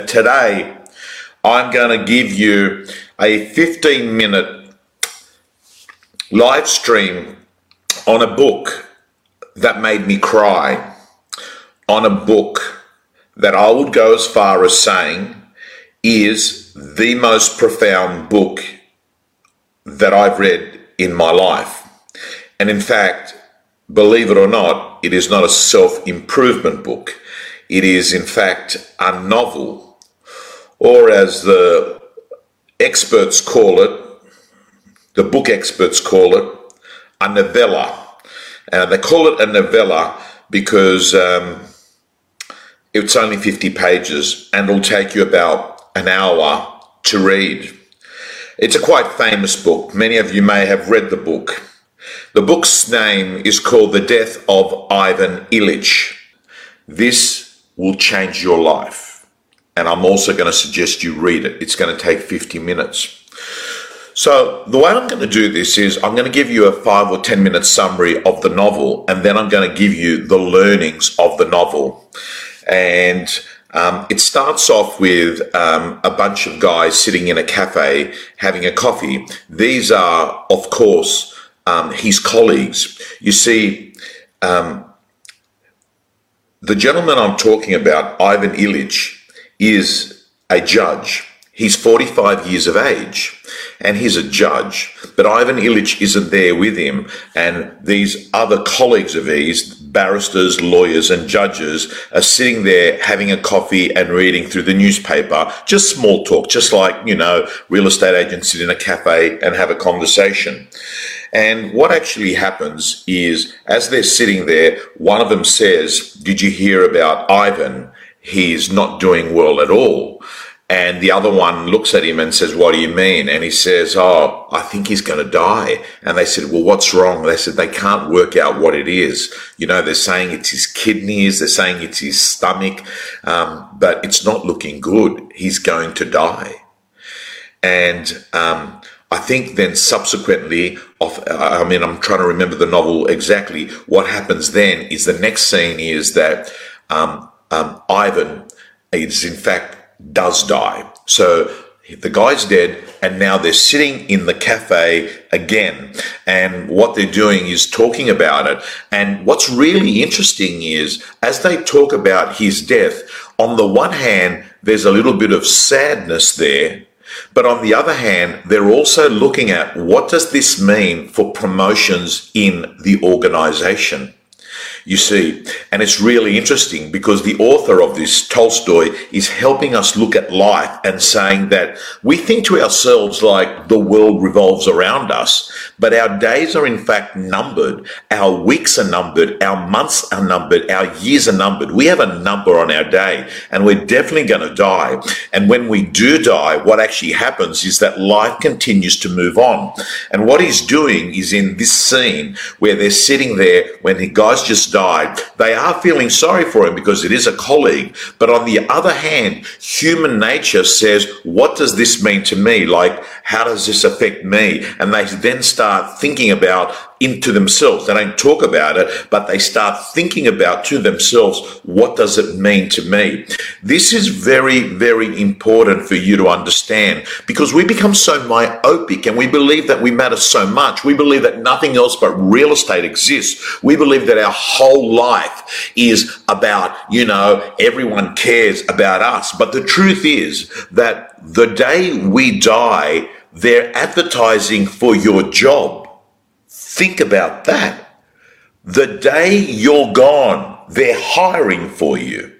Today, I'm going to give you a 15 minute live stream on a book that made me cry, on a book that I would go as far as saying is the most profound book that I've read in my life. And in fact, believe it or not, it is not a self improvement book. It is, in fact, a novel or as the experts call it, the book experts call it, a novella. And they call it a novella because um, it's only 50 pages and it'll take you about an hour to read. It's a quite famous book. Many of you may have read the book. The book's name is called The Death of Ivan Ilyich. This will change your life. And I'm also going to suggest you read it. It's going to take 50 minutes. So, the way I'm going to do this is I'm going to give you a five or 10 minute summary of the novel, and then I'm going to give you the learnings of the novel. And um, it starts off with um, a bunch of guys sitting in a cafe having a coffee. These are, of course, um, his colleagues. You see, um, the gentleman I'm talking about, Ivan Ilyich, is a judge. He's 45 years of age and he's a judge, but Ivan Ilyich isn't there with him. And these other colleagues of his, barristers, lawyers, and judges, are sitting there having a coffee and reading through the newspaper, just small talk, just like, you know, real estate agents sit in a cafe and have a conversation. And what actually happens is, as they're sitting there, one of them says, Did you hear about Ivan? He's not doing well at all. And the other one looks at him and says, What do you mean? And he says, Oh, I think he's going to die. And they said, Well, what's wrong? They said, They can't work out what it is. You know, they're saying it's his kidneys, they're saying it's his stomach, um, but it's not looking good. He's going to die. And um, I think then subsequently, off, I mean, I'm trying to remember the novel exactly. What happens then is the next scene is that um, um, Ivan is in fact does die. So the guy's dead, and now they're sitting in the cafe again. And what they're doing is talking about it. And what's really interesting is as they talk about his death, on the one hand, there's a little bit of sadness there. But on the other hand, they're also looking at what does this mean for promotions in the organization? You see, and it's really interesting because the author of this, Tolstoy, is helping us look at life and saying that we think to ourselves like the world revolves around us, but our days are in fact numbered, our weeks are numbered, our months are numbered, our years are numbered. We have a number on our day, and we're definitely going to die. And when we do die, what actually happens is that life continues to move on. And what he's doing is in this scene where they're sitting there when the guy's just died, they are feeling sorry for him because it is a colleague. But on the other hand, human nature says, what does this mean to me? Like, how does this affect me? And they then start thinking about into themselves. They don't talk about it, but they start thinking about to themselves, what does it mean to me? This is very, very important for you to understand because we become so myopic and we believe that we matter so much. We believe that nothing else but real estate exists. We believe that our whole life is about, you know, everyone cares about us. But the truth is that the day we die, they're advertising for your job Think about that. The day you're gone, they're hiring for you.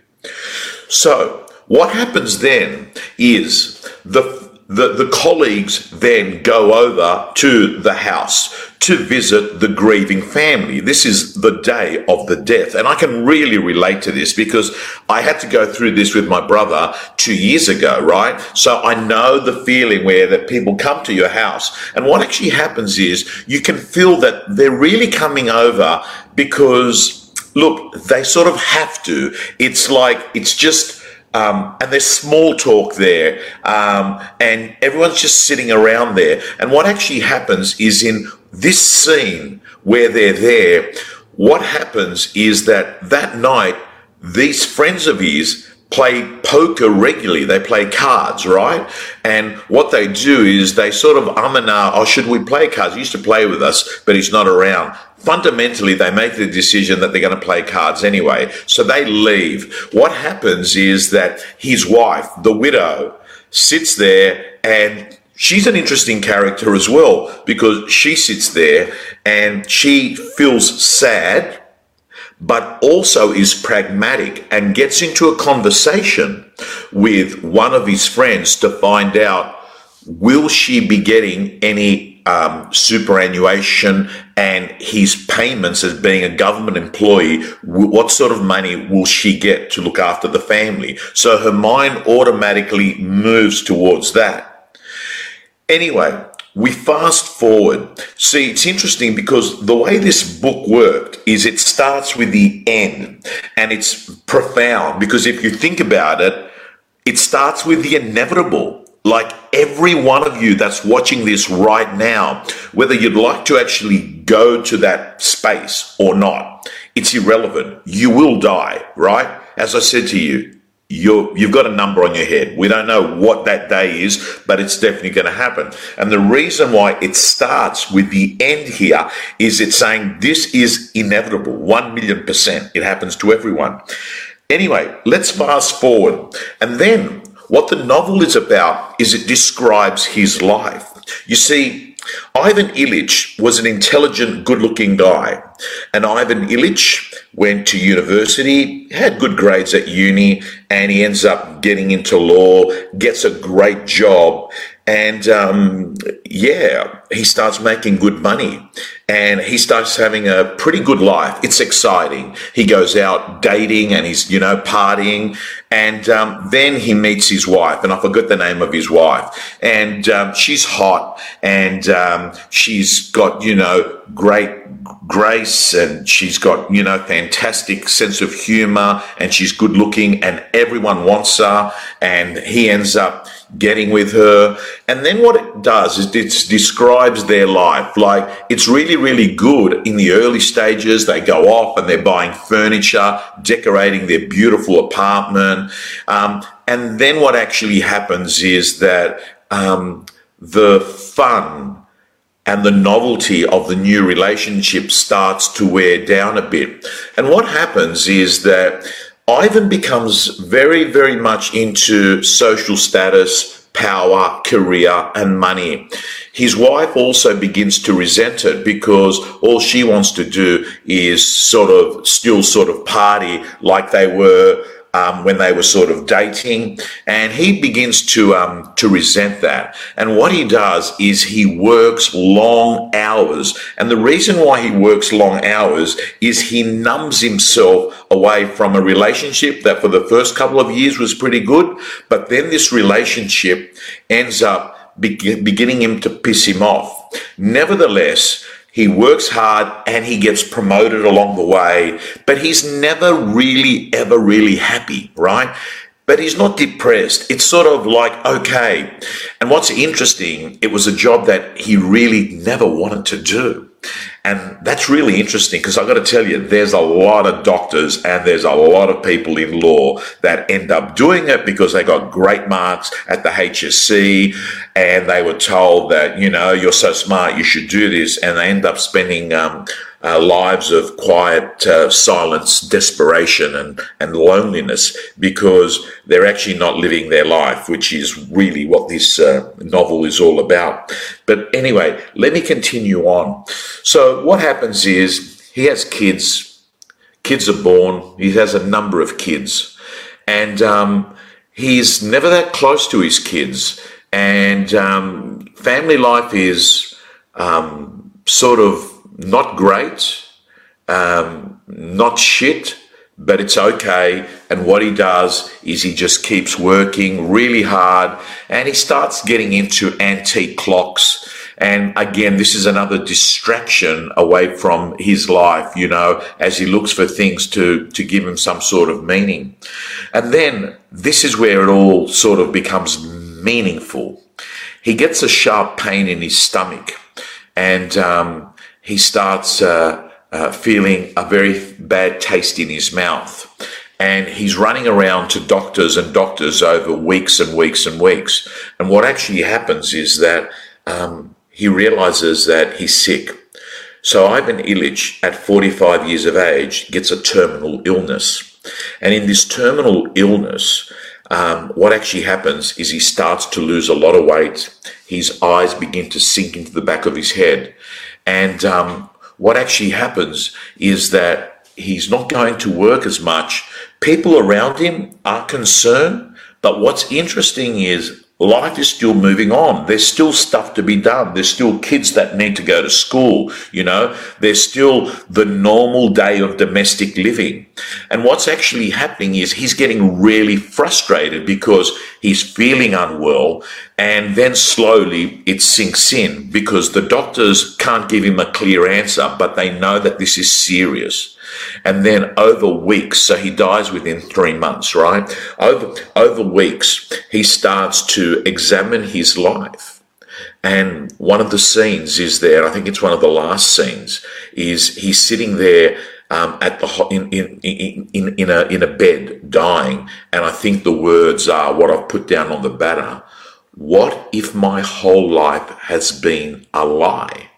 So, what happens then is the the, the colleagues then go over to the house to visit the grieving family. This is the day of the death. And I can really relate to this because I had to go through this with my brother two years ago, right? So I know the feeling where that people come to your house. And what actually happens is you can feel that they're really coming over because look, they sort of have to. It's like, it's just, um, and there's small talk there, um, and everyone's just sitting around there. And what actually happens is in this scene where they're there, what happens is that that night, these friends of his play poker regularly. They play cards, right? And what they do is they sort of um and ah, oh, should we play cards? He used to play with us, but he's not around. Fundamentally, they make the decision that they're going to play cards anyway. So they leave. What happens is that his wife, the widow, sits there and she's an interesting character as well because she sits there and she feels sad but also is pragmatic and gets into a conversation with one of his friends to find out will she be getting any um, superannuation and his payments as being a government employee, what sort of money will she get to look after the family? So her mind automatically moves towards that. Anyway, we fast forward. See, it's interesting because the way this book worked is it starts with the end and it's profound because if you think about it, it starts with the inevitable. Like every one of you that's watching this right now, whether you'd like to actually go to that space or not, it's irrelevant. You will die, right? As I said to you, you're, you've got a number on your head. We don't know what that day is, but it's definitely going to happen. And the reason why it starts with the end here is it's saying this is inevitable. One million percent. It happens to everyone. Anyway, let's fast forward. And then what the novel is about is it describes his life. You see, Ivan Ilyich was an intelligent, good looking guy. And Ivan Ilyich went to university, had good grades at uni, and he ends up getting into law, gets a great job, and um, yeah, he starts making good money and he starts having a pretty good life. It's exciting. He goes out dating and he's, you know, partying. And um, then he meets his wife, and I forgot the name of his wife. And um, she's hot and um, she's got, you know, great grace and she's got, you know, fantastic sense of humor and she's good looking and everyone wants her. And he ends up getting with her. And then what it does is it describes their life. Like it's really, really good in the early stages. They go off and they're buying furniture, decorating their beautiful apartment. Um, and then what actually happens is that um, the fun and the novelty of the new relationship starts to wear down a bit. And what happens is that Ivan becomes very, very much into social status, power, career, and money. His wife also begins to resent it because all she wants to do is sort of still sort of party like they were um, when they were sort of dating, and he begins to um, to resent that. And what he does is he works long hours, and the reason why he works long hours is he numbs himself away from a relationship that for the first couple of years was pretty good, but then this relationship ends up be- beginning him to piss him off. Nevertheless, he works hard and he gets promoted along the way, but he's never really, ever really happy, right? But he's not depressed. It's sort of like, okay. And what's interesting, it was a job that he really never wanted to do. And that's really interesting because I've got to tell you, there's a lot of doctors and there's a lot of people in law that end up doing it because they got great marks at the HSC and they were told that, you know, you're so smart, you should do this. And they end up spending um, uh, lives of quiet uh, silence, desperation, and, and loneliness because they're actually not living their life, which is really what this uh, novel is all about. But anyway, let me continue on. So, what happens is he has kids, kids are born, he has a number of kids, and um, he's never that close to his kids. And um, family life is um, sort of not great, um, not shit, but it's okay. And what he does is he just keeps working really hard and he starts getting into antique clocks. And again, this is another distraction away from his life, you know, as he looks for things to, to give him some sort of meaning. And then this is where it all sort of becomes meaningful. He gets a sharp pain in his stomach and, um, he starts uh, uh, feeling a very bad taste in his mouth. and he's running around to doctors and doctors over weeks and weeks and weeks. And what actually happens is that um, he realizes that he's sick. So Ivan Ilyich, at 45 years of age, gets a terminal illness. And in this terminal illness, um, what actually happens is he starts to lose a lot of weight. His eyes begin to sink into the back of his head. And um, what actually happens is that he's not going to work as much. People around him are concerned. But what's interesting is life is still moving on. There's still stuff to be done. There's still kids that need to go to school. You know, there's still the normal day of domestic living. And what's actually happening is he's getting really frustrated because he's feeling unwell. And then slowly it sinks in because the doctors can't give him a clear answer, but they know that this is serious and then over weeks so he dies within three months right? Over over weeks he starts to examine his life. And one of the scenes is there i think it's one of the last scenes is he's sitting there um, at the in, in in in in a in a bed dying. And i think the words are what i've put down on the banner what if my whole life has been a lie?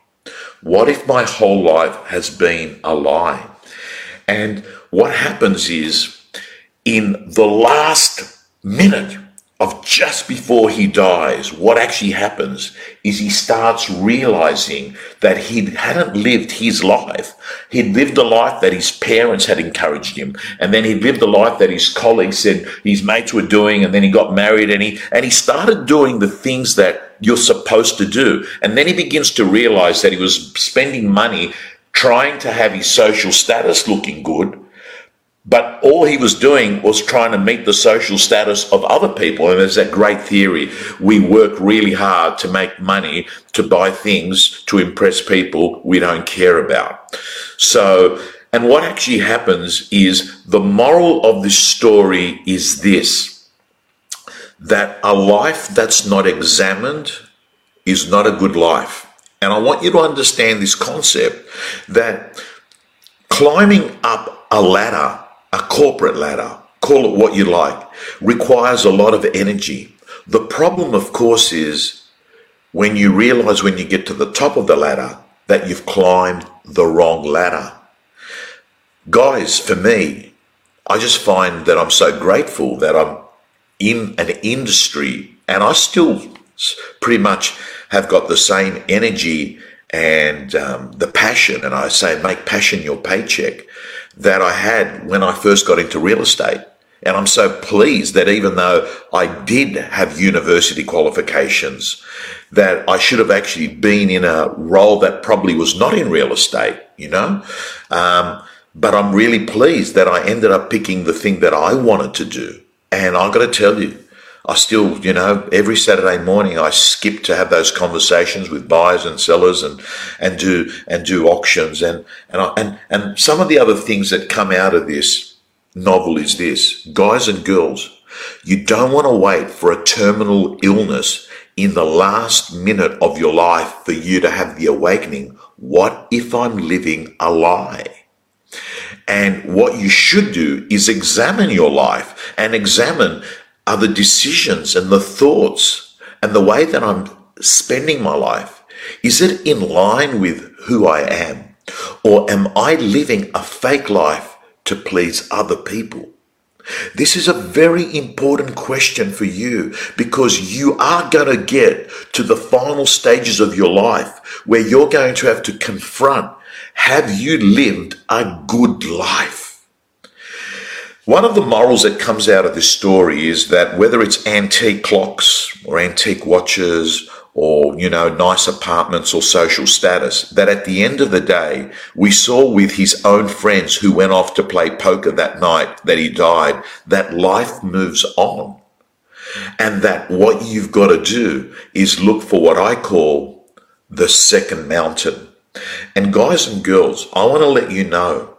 What if my whole life has been a lie and what happens is, in the last minute of just before he dies, what actually happens is he starts realizing that he hadn't lived his life. He'd lived a life that his parents had encouraged him. And then he'd lived a life that his colleagues said his mates were doing. And then he got married and he, and he started doing the things that you're supposed to do. And then he begins to realize that he was spending money trying to have his social status looking good, but all he was doing was trying to meet the social status of other people. And there's that great theory. We work really hard to make money, to buy things, to impress people we don't care about. So, and what actually happens is the moral of this story is this that a life that's not examined is not a good life. And I want you to understand this concept that climbing up a ladder, a corporate ladder, call it what you like, requires a lot of energy. The problem, of course, is when you realize when you get to the top of the ladder that you've climbed the wrong ladder. Guys, for me, I just find that I'm so grateful that I'm in an industry and I still pretty much have got the same energy and um, the passion, and I say make passion your paycheck, that I had when I first got into real estate. And I'm so pleased that even though I did have university qualifications, that I should have actually been in a role that probably was not in real estate, you know. Um, but I'm really pleased that I ended up picking the thing that I wanted to do. And I've got to tell you, I still, you know, every Saturday morning I skip to have those conversations with buyers and sellers and, and do, and do auctions. And, and, I, and, and some of the other things that come out of this novel is this, guys and girls, you don't want to wait for a terminal illness in the last minute of your life for you to have the awakening. What if I'm living a lie? And what you should do is examine your life and examine are the decisions and the thoughts and the way that I'm spending my life? Is it in line with who I am? Or am I living a fake life to please other people? This is a very important question for you because you are going to get to the final stages of your life where you're going to have to confront have you lived a good life? One of the morals that comes out of this story is that whether it's antique clocks or antique watches or, you know, nice apartments or social status, that at the end of the day, we saw with his own friends who went off to play poker that night that he died, that life moves on. And that what you've got to do is look for what I call the second mountain. And guys and girls, I want to let you know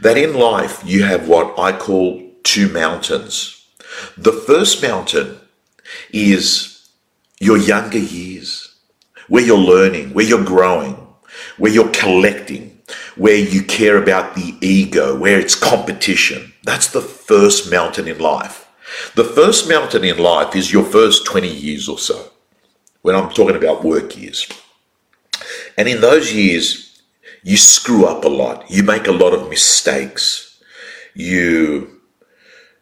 that in life you have what I call two mountains. The first mountain is your younger years, where you're learning, where you're growing, where you're collecting, where you care about the ego, where it's competition. That's the first mountain in life. The first mountain in life is your first 20 years or so, when I'm talking about work years. And in those years, you screw up a lot. You make a lot of mistakes. You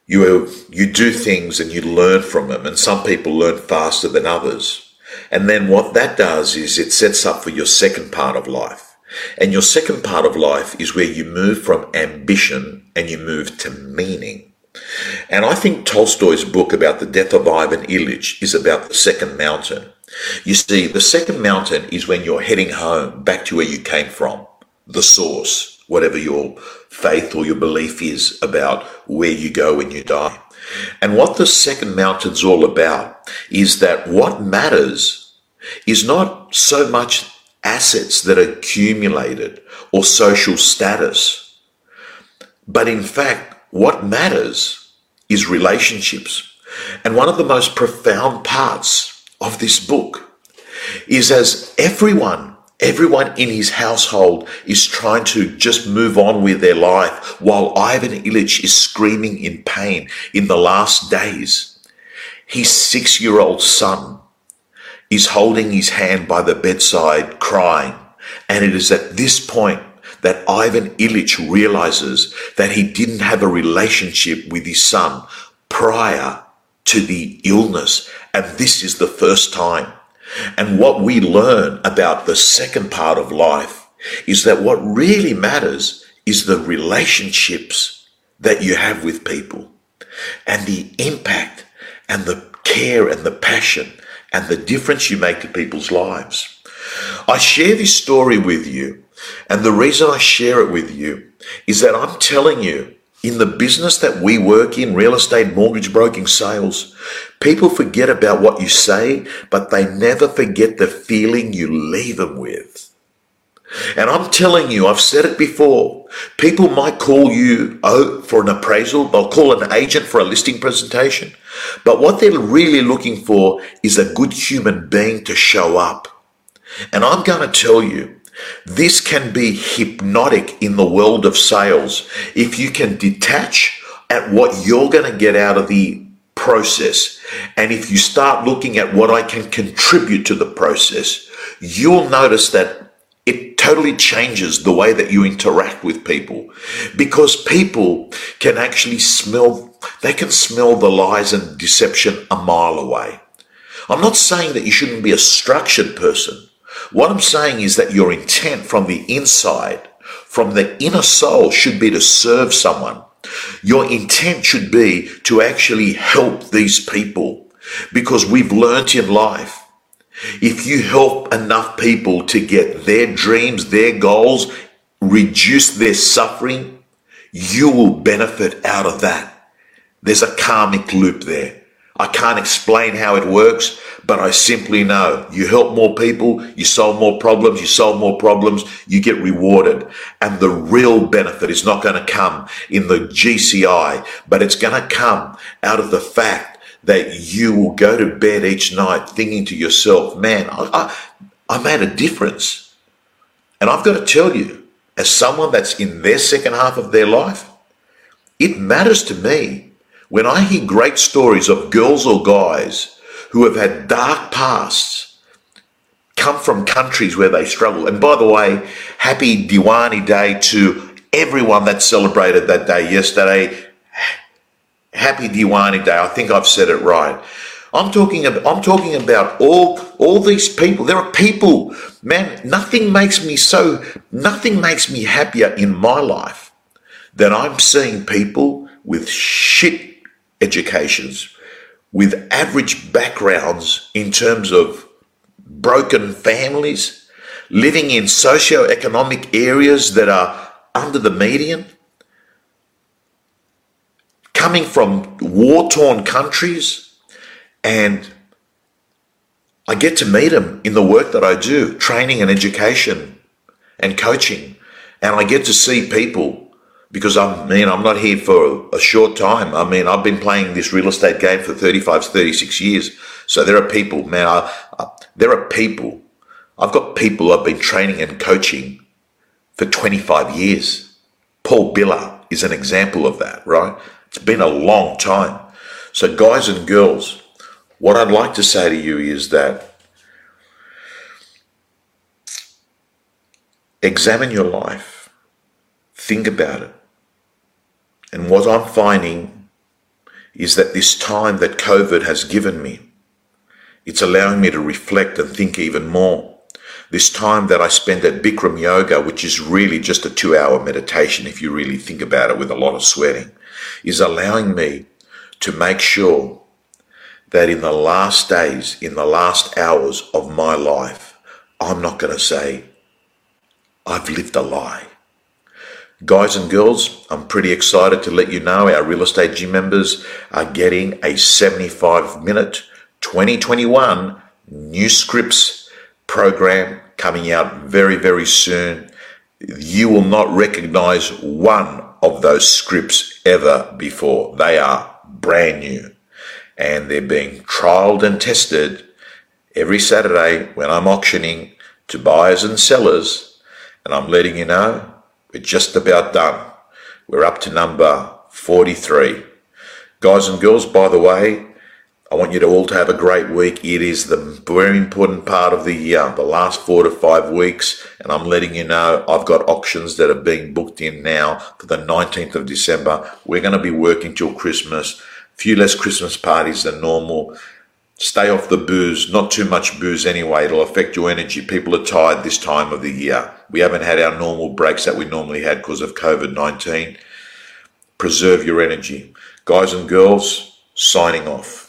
you you do things and you learn from them. And some people learn faster than others. And then what that does is it sets up for your second part of life. And your second part of life is where you move from ambition and you move to meaning. And i think tolstoy's book about the death of ivan ilyich is about the second mountain. You see the second mountain is when you're heading home back to where you came from the source whatever your faith or your belief is about where you go when you die. And what the second mountain's all about is that what matters is not so much assets that accumulated or social status, but in fact, what matters is relationships. And one of the most profound parts of this book is as everyone Everyone in his household is trying to just move on with their life while Ivan Ilyich is screaming in pain in the last days. His six year old son is holding his hand by the bedside crying. And it is at this point that Ivan Ilyich realizes that he didn't have a relationship with his son prior to the illness. And this is the first time and what we learn about the second part of life is that what really matters is the relationships that you have with people and the impact and the care and the passion and the difference you make to people's lives. I share this story with you, and the reason I share it with you is that I'm telling you in the business that we work in, real estate, mortgage broking, sales, people forget about what you say, but they never forget the feeling you leave them with. And I'm telling you, I've said it before. People might call you oh, for an appraisal. They'll call an agent for a listing presentation. But what they're really looking for is a good human being to show up. And I'm going to tell you, this can be hypnotic in the world of sales if you can detach at what you're going to get out of the process. And if you start looking at what I can contribute to the process, you'll notice that it totally changes the way that you interact with people because people can actually smell, they can smell the lies and deception a mile away. I'm not saying that you shouldn't be a structured person. What I'm saying is that your intent from the inside, from the inner soul, should be to serve someone. Your intent should be to actually help these people because we've learnt in life. If you help enough people to get their dreams, their goals, reduce their suffering, you will benefit out of that. There's a karmic loop there. I can't explain how it works, but I simply know you help more people, you solve more problems, you solve more problems, you get rewarded. And the real benefit is not going to come in the GCI, but it's going to come out of the fact that you will go to bed each night thinking to yourself, man, I, I, I made a difference. And I've got to tell you, as someone that's in their second half of their life, it matters to me when I hear great stories of girls or guys who have had dark pasts, come from countries where they struggle, and by the way, happy Diwali Day to everyone that celebrated that day yesterday. Happy Diwali Day. I think I've said it right. I'm talking about I'm talking about all all these people. There are people, man, nothing makes me so nothing makes me happier in my life than I'm seeing people with shit educations with average backgrounds in terms of broken families, living in socio-economic areas that are under the median, coming from war-torn countries, and I get to meet them in the work that I do, training and education and coaching, and I get to see people because I mean I'm not here for a short time. I mean I've been playing this real estate game for 35, 36 years. So there are people, man. I, I, there are people. I've got people I've been training and coaching for 25 years. Paul Biller, is an example of that, right? It's been a long time. So, guys and girls, what I'd like to say to you is that examine your life, think about it. And what I'm finding is that this time that COVID has given me, it's allowing me to reflect and think even more. This time that I spend at Bikram Yoga, which is really just a two hour meditation, if you really think about it with a lot of sweating, is allowing me to make sure that in the last days, in the last hours of my life, I'm not going to say, I've lived a lie. Guys and girls, I'm pretty excited to let you know our real estate gym members are getting a 75 minute 2021 new scripts program coming out very, very soon. You will not recognize one of those scripts ever before. They are brand new and they're being trialed and tested every Saturday when I'm auctioning to buyers and sellers and I'm letting you know, we're just about done. We're up to number 43. Guys and girls, by the way, I want you to all to have a great week. It is the very important part of the year, the last four to five weeks. And I'm letting you know I've got auctions that are being booked in now for the 19th of December. We're going to be working till Christmas. Few less Christmas parties than normal. Stay off the booze, not too much booze anyway. It'll affect your energy. People are tired this time of the year. We haven't had our normal breaks that we normally had because of COVID 19. Preserve your energy. Guys and girls, signing off.